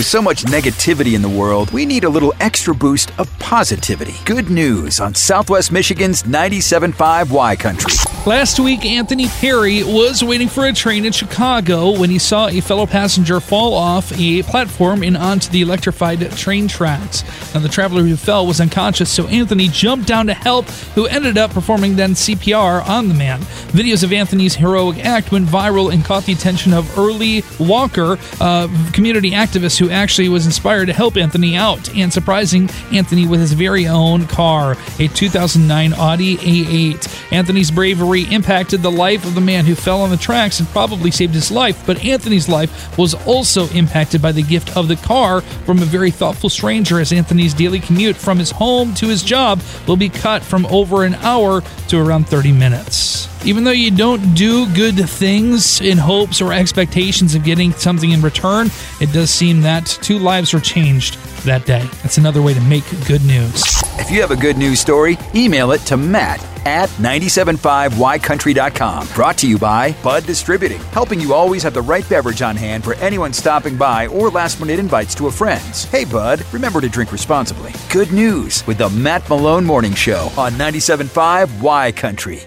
With so much negativity in the world, we need a little extra boost of positivity. Good news on Southwest Michigan's 97.5 Y Country. Last week, Anthony Perry was waiting for a train in Chicago when he saw a fellow passenger fall off a platform and onto the electrified train tracks. Now, the traveler who fell was unconscious, so Anthony jumped down to help, who ended up performing then CPR on the man. Videos of Anthony's heroic act went viral and caught the attention of Early Walker, a community activist who actually was inspired to help Anthony out and surprising Anthony with his very own car, a 2009 Audi A8. Anthony's bravery impacted the life of the man who fell on the tracks and probably saved his life, but Anthony's life was also impacted by the gift of the car from a very thoughtful stranger as Anthony's daily commute from his home to his job will be cut from over an hour to around 30 minutes. Even though you don't do good things in hopes or expectations of getting something in return, it does seem that two lives were changed that day. That's another way to make good news. If you have a good news story, email it to Matt at 975ycountry.com. Brought to you by Bud Distributing, helping you always have the right beverage on hand for anyone stopping by or last minute invites to a friend's. Hey, Bud, remember to drink responsibly. Good news with the Matt Malone Morning Show on 975 Y Country.